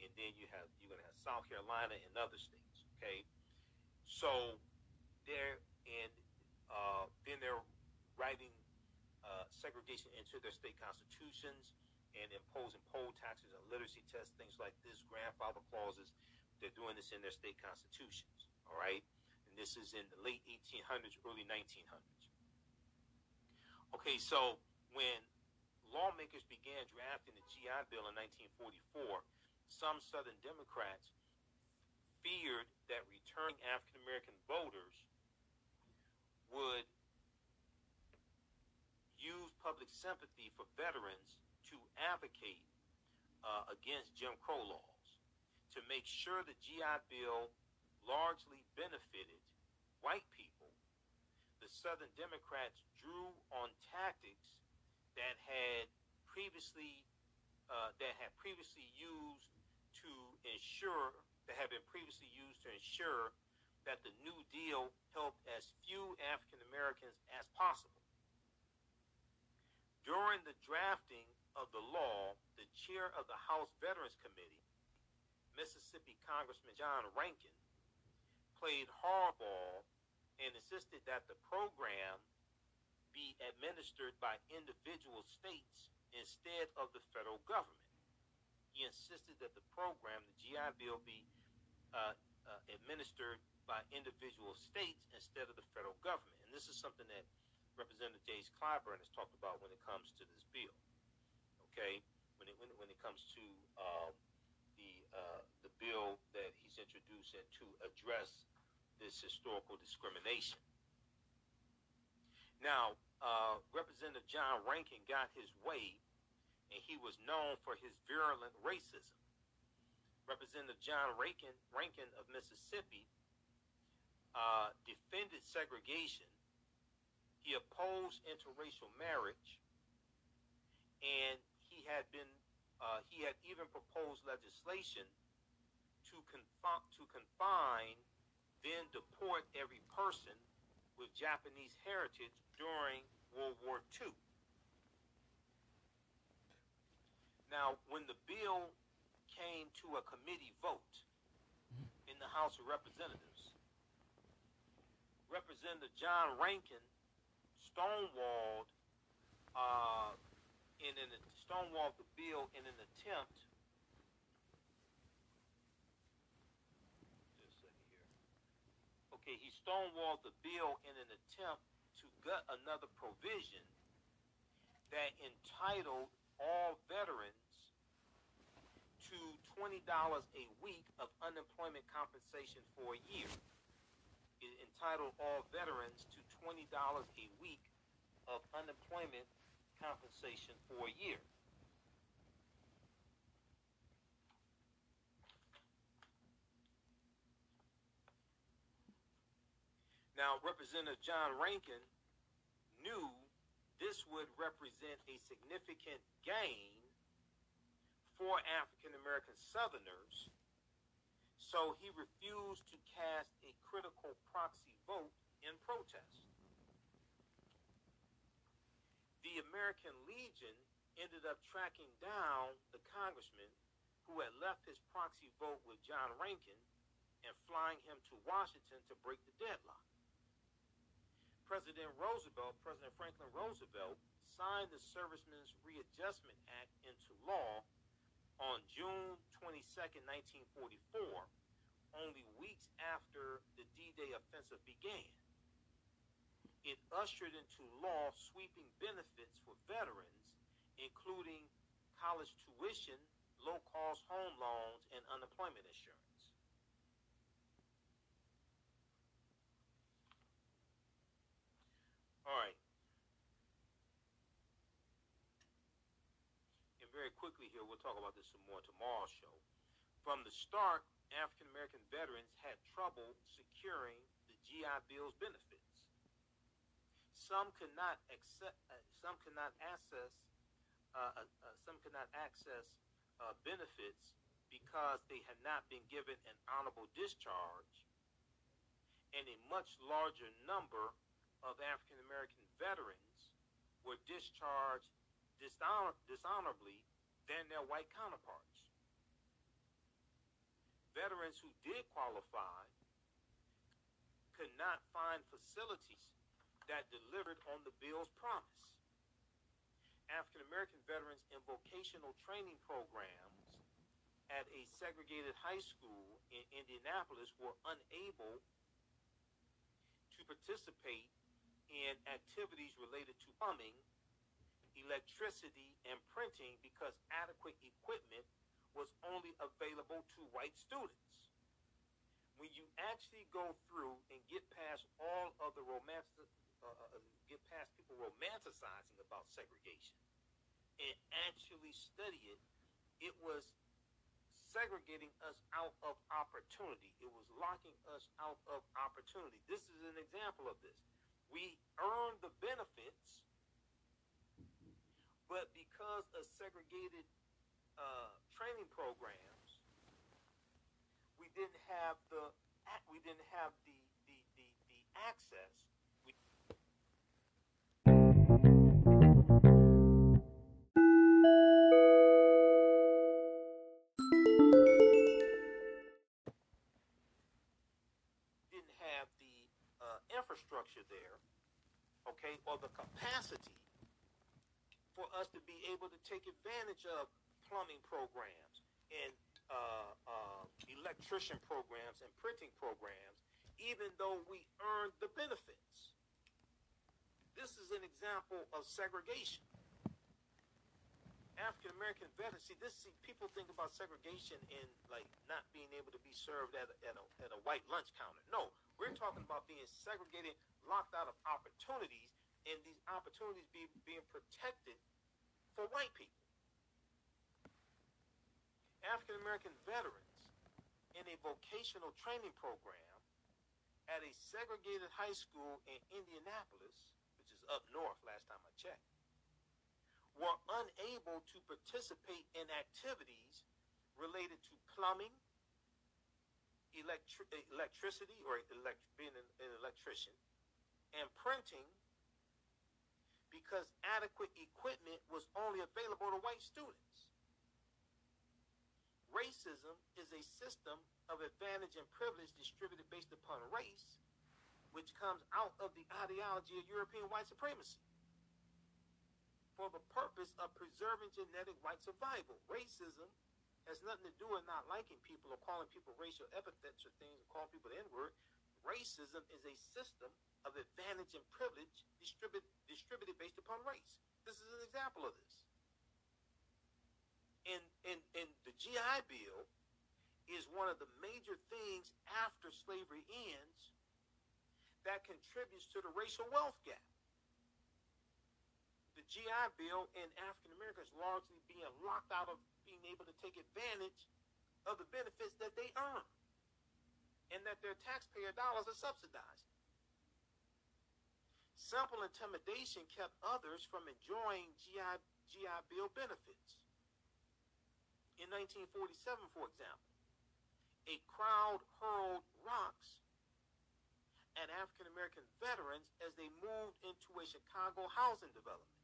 Speaker 2: and then you have you're gonna have South Carolina and other states. Okay, so they're and uh, then they're writing uh, segregation into their state constitutions and imposing poll taxes and literacy tests, things like this, grandfather clauses. They're doing this in their state constitutions. All right, and this is in the late 1800s, early 1900s. Okay, so when lawmakers began drafting the GI Bill in 1944, some Southern Democrats feared that returning African American voters would use public sympathy for veterans to advocate uh, against Jim Crow laws, to make sure the GI Bill largely benefited white people. The Southern Democrats drew on tactics that had previously uh, that had previously used to ensure that have been previously used to ensure that the New Deal helped as few African Americans as possible. During the drafting of the law, the chair of the House Veterans Committee, Mississippi Congressman John Rankin, played hardball and insisted that the program be administered by individual states instead of the federal government. He insisted that the program, the GI Bill, be uh, uh, administered by individual states instead of the federal government. And this is something that Representative James Clyburn has talked about when it comes to this bill. Okay, when it when when it comes to um, the uh, the bill that he's introducing to address this historical discrimination. Now, uh, Representative John Rankin got his way, and he was known for his virulent racism. Representative John Rankin, Rankin of Mississippi uh, defended segregation. He opposed interracial marriage, and he had been uh, he had even proposed legislation to confine to confine then deport every person with Japanese heritage during World War II. Now, when the bill came to a committee vote in the House of Representatives, Representative John Rankin stonewalled uh, in an stonewalled the bill in an attempt. Okay, he stonewalled the bill in an attempt to gut another provision that entitled all veterans to $20 a week of unemployment compensation for a year. It entitled all veterans to $20 a week of unemployment compensation for a year. Now, Representative John Rankin knew this would represent a significant for African American Southerners, so he refused to cast a critical proxy vote in protest. The American Legion ended up tracking down the congressman who had left his proxy vote with John Rankin and flying him to Washington to break the deadlock. President Roosevelt, President Franklin Roosevelt, signed the Servicemen's Readjustment Act into law on June 22, 1944, only weeks after the D-Day offensive began. It ushered into law sweeping benefits for veterans, including college tuition, low-cost home loans, and unemployment insurance. All right. And very quickly here, we'll talk about this some more tomorrow's show. From the start, African American veterans had trouble securing the GI Bill's benefits. Some could not accept, uh, some could not access, uh, uh, uh, some could not access uh, benefits because they had not been given an honorable discharge, and a much larger number of African American veterans were discharged dishonor- dishonorably than their white counterparts. Veterans who did qualify could not find facilities that delivered on the bill's promise. African American veterans in vocational training programs at a segregated high school in Indianapolis were unable to participate in activities related to plumbing, electricity, and printing because adequate equipment was only available to white students. When you actually go through and get past all of the romantic, uh, uh, uh, get past people romanticizing about segregation and actually study it, it was segregating us out of opportunity. It was locking us out of opportunity. This is an example of this. We earned the benefits, but because of segregated uh, training programs, we didn't have the we didn't have the the the, the access. We didn't have the uh, infrastructure there, okay, or the capacity for us to be able to take advantage of plumbing programs and uh, uh, electrician programs and printing programs, even though we earned the benefits. This is an example of segregation. African American veterans, see this. See, people think about segregation in like not being able to be served at a, at a, at a white lunch counter. No, we're talking about being segregated, locked out of opportunities, and these opportunities be, being protected for white people. African American veterans in a vocational training program at a segregated high school in Indianapolis, which is up north last time I checked, were unable to participate in activities related to plumbing, electri- electricity, or elect- being an, an electrician, and printing because adequate equipment was only available to white students. Racism is a system of advantage and privilege distributed based upon race, which comes out of the ideology of European white supremacy for the purpose of preserving genetic white survival. Racism has nothing to do with not liking people or calling people racial epithets or things or calling people the N-word. Racism is a system of advantage and privilege distributed distributed based upon race. This is an example of this. And and and the GI Bill is one of the major things after slavery ends that contributes to the racial wealth gap. The GI Bill in African Americans largely being locked out of being able to take advantage of the benefits that they earn and that their taxpayer dollars are subsidized. Simple intimidation kept others from enjoying GI, GI Bill benefits. In 1947, for example, a crowd hurled rocks at African American veterans as they moved into a Chicago housing development.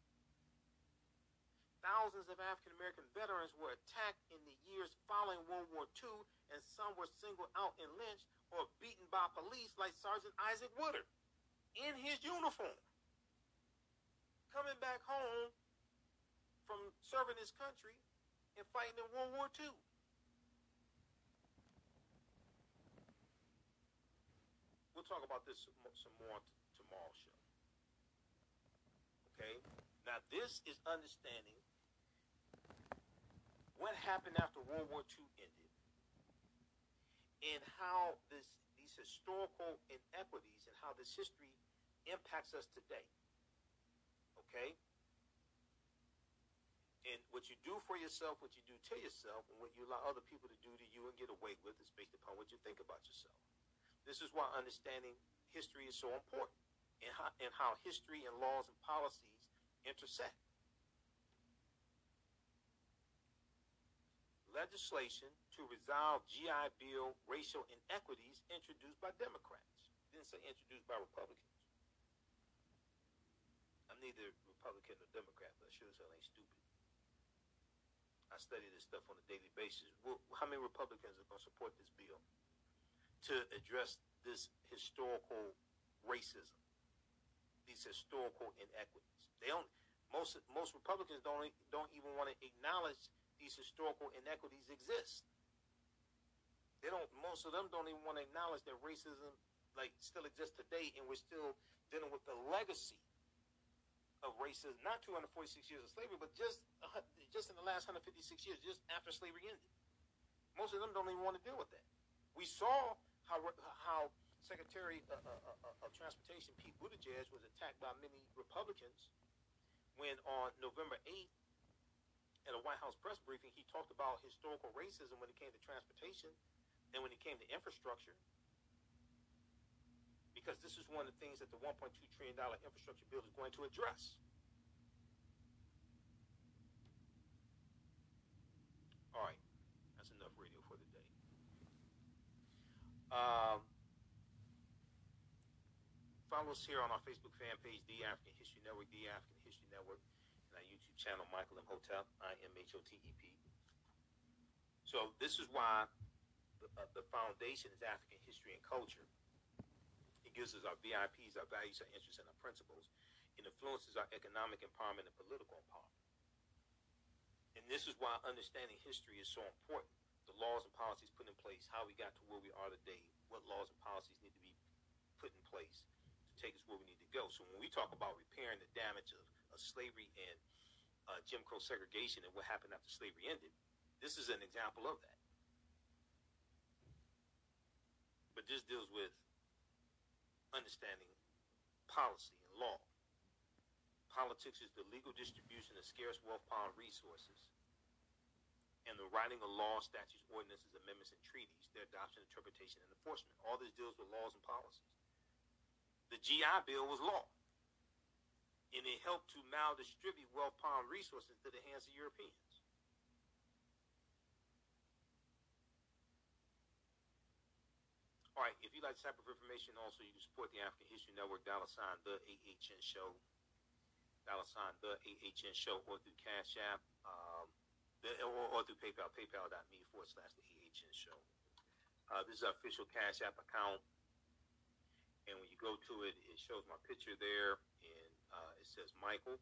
Speaker 2: Thousands of African American veterans were attacked in the years following World War II, and some were singled out and lynched or beaten by police, like Sergeant Isaac Woodard in his uniform, coming back home from serving his country and fighting in World War II. We'll talk about this some more tomorrow show. Okay? Now this is understanding what happened after World War II ended and how this these historical inequities and how this history impacts us today. Okay? And what you do for yourself, what you do to yourself, and what you allow other people to do to you and get away with is based upon what you think about yourself. This is why understanding history is so important and how, and how history and laws and policies intersect. Legislation to resolve GI Bill racial inequities introduced by Democrats. Didn't say introduced by Republicans. I'm neither Republican or Democrat, but I sure as hell ain't stupid. I study this stuff on a daily basis. How many Republicans are going to support this bill to address this historical racism, these historical inequities? They don't. Most most Republicans don't don't even want to acknowledge these historical inequities exist. They don't. Most of them don't even want to acknowledge that racism like still exists today, and we're still dealing with the legacy of racism, not 246 years of slavery, but just uh, just in the last 156 years, just after slavery ended. Most of them don't even want to deal with that. We saw how how Secretary uh, uh, uh, of Transportation Pete Buttigieg was attacked by many Republicans when on November 8th at a White House press briefing, he talked about historical racism when it came to transportation and when it came to infrastructure. Because this is one of the things that the $1.2 trillion infrastructure bill is going to address. All right, that's enough radio for the day. Um, follow us here on our Facebook fan page, The African History Network, The African History Network our YouTube channel, Michael Imhotep, I M H O T E P. So this is why the, uh, the foundation is African history and culture. It gives us our VIPs, our values, our interests, and our principles. It influences our economic empowerment and political empowerment. And this is why understanding history is so important. The laws and policies put in place, how we got to where we are today, what laws and policies need to be put in place to take us where we need to go. So when we talk about repairing the damage of slavery and uh, Jim Crow segregation and what happened after slavery ended, this is an example of that. But this deals with understanding policy and law. Politics is the legal distribution of scarce wealth, power, and resources. And the writing of laws, statutes, ordinances, amendments, and treaties, their adoption, interpretation, and enforcement. All this deals with laws and policies. The GI Bill was law. And it helped to maldistribute wealth, and resources to the hands of Europeans. All right, if you like this type of information, also you can support the African History Network, dollar sign the AHN show, dollar sign the AHN show, or through Cash App, um, the, or, or through PayPal, paypal.me forward slash the AHN show. Uh, this is our official Cash App account, and when you go to it, it shows my picture there, says Michael.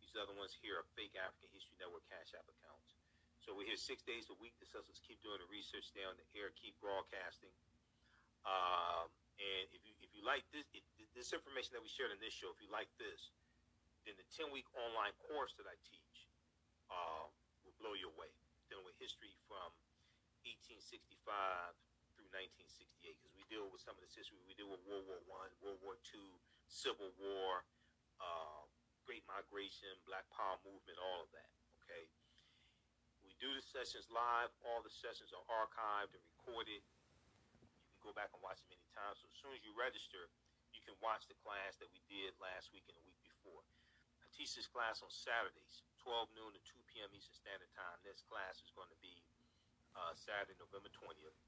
Speaker 2: These other ones here are fake African History Network Cash App accounts. So we're here six days a week The us keep doing the research, stay on the air, keep broadcasting. Um, and if you if you like this if, this information that we shared in this show, if you like this, then the ten week online course that I teach uh, will blow you away. Dealing with history from 1865 through 1968, because we deal with some of this history. We deal with World War One, World War Two, Civil War, uh, Great Migration, Black Power movement, all of that. Okay. We do the sessions live. All the sessions are archived and recorded You can go back and watch them many times. So as soon as you register, you can watch the class that we did last week and the week before. I teach this class on Saturdays, 12 noon to 2 p.m. Eastern Standard Time. This class is going to be uh, Saturday, November 20th.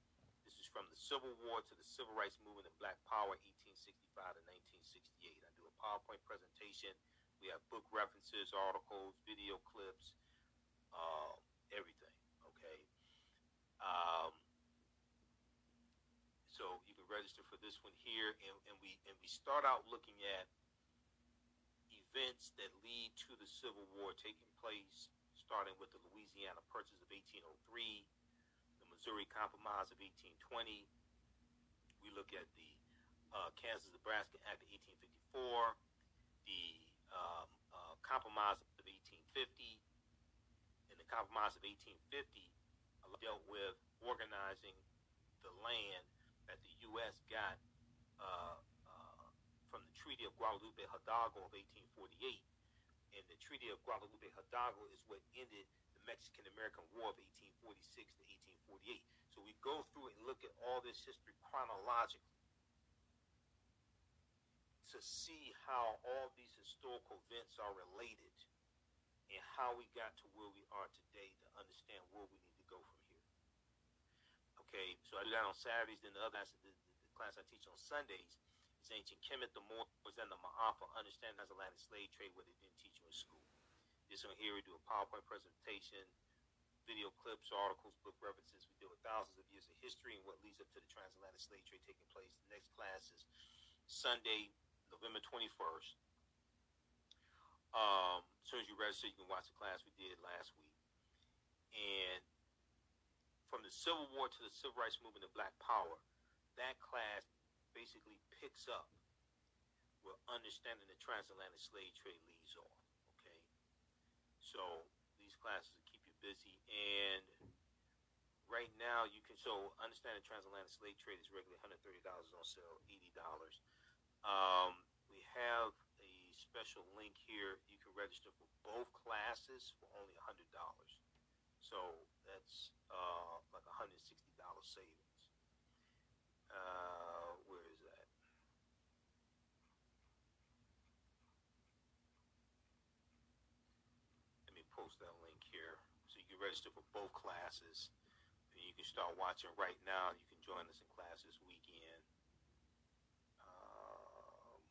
Speaker 2: This is from the Civil War to the Civil Rights Movement and Black Power, 1865 to 1968. PowerPoint presentation. We have book references, articles, video clips, uh, everything. Okay. Um, so you can register for this one here, and, and we and we start out looking at events that lead to the Civil War taking place, starting with the Louisiana Purchase of 1803, the Missouri Compromise of 1820. We look at the uh, Kansas-Nebraska Act of 1854, the um, uh, Compromise of 1850, and the Compromise of 1850 dealt with organizing the land that the U.S. got uh, uh, from the Treaty of Guadalupe Hidalgo of 1848. And the Treaty of Guadalupe Hidalgo is what ended the Mexican American War of 1846 to 1848. So we go through and look at all this history chronologically to see how all these historical events are related and how we got to where we are today to understand where we need to go from here. Okay, so I do that on Saturdays. Then the other class, the, the class I teach on Sundays is Ancient Kemet, the Moors, and the Ma'afa, Understanding the Transatlantic Slave Trade, what they didn't teach you in school. This one here, we do a PowerPoint presentation, video clips, articles, book references. We deal with thousands of years of history and what leads up to the transatlantic slave trade taking place. The next class is Sunday, November 21st. Um, as soon as you register, you can watch the class we did last week. And from the Civil War to the Civil Rights Movement of Black Power, that class basically picks up where understanding the transatlantic slave trade leaves off. Okay, so these classes will keep you busy, and right now you can so understanding transatlantic slave trade is regularly $130 on sale, $80. Um, we have a special link here. You can register for both classes for only $100. So that's uh, like $160 savings. Uh, where is that? Let me post that link here so you can register for both classes. And you can start watching right now. You can join us in class this weekend. Um,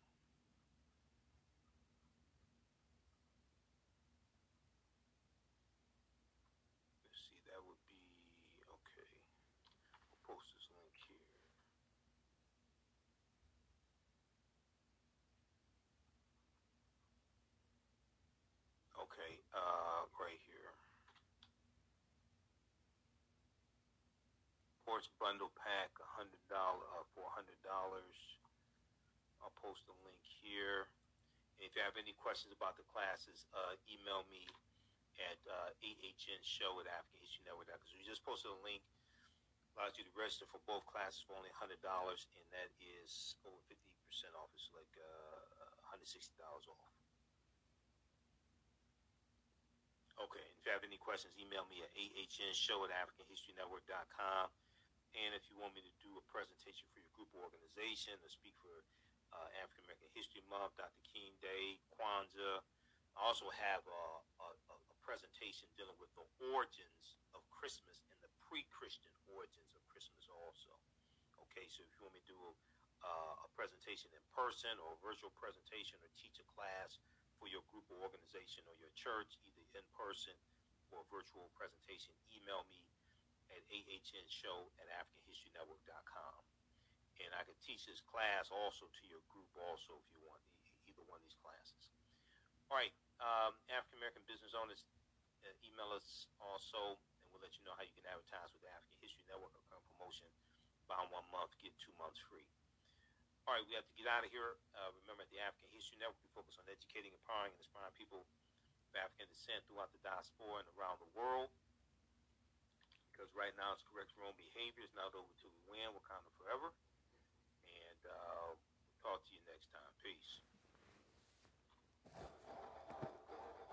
Speaker 2: post this link here. Okay, uh, right here. Porch bundle pack, a hundred dollar, uh, for a hundred dollars. I'll post the link here. And if you have any questions about the classes, uh, email me at uh, ahnshow at AfricanHistoryNetwork.com. Because we just posted a link allows you to register for both classes for only $100, and that is over 50% off. It's like uh, $160 off. Okay, if you have any questions, email me at AfricanHistoryNetwork.com. And if you want me to do a presentation for your group or organization or speak for uh, African American History Month, Dr. King Day, Kwanzaa, I also have a, a, a presentation dealing with the origins of Christmas and the pre-Christian origins of Christmas also. Okay, so if you want me to do a, uh, a presentation in person or a virtual presentation or teach a class for your group or organization or your church, either in person or virtual presentation, email me at ahnshow at africanhistorynetwork.com. And I can teach this class also to your group also if you want either one of these classes. All right, um, African American business owners, uh, email us also, and we'll let you know how you can advertise with the African History Network or promotion. Buy one month, get two months free. All right, we have to get out of here. Uh, remember, at the African History Network, we focus on educating, empowering, and inspiring people of African descent throughout the diaspora and around the world because right now it's correct for behavior. It's Not over till we win. Wakanda forever. And uh, we'll talk to you next time. Peace.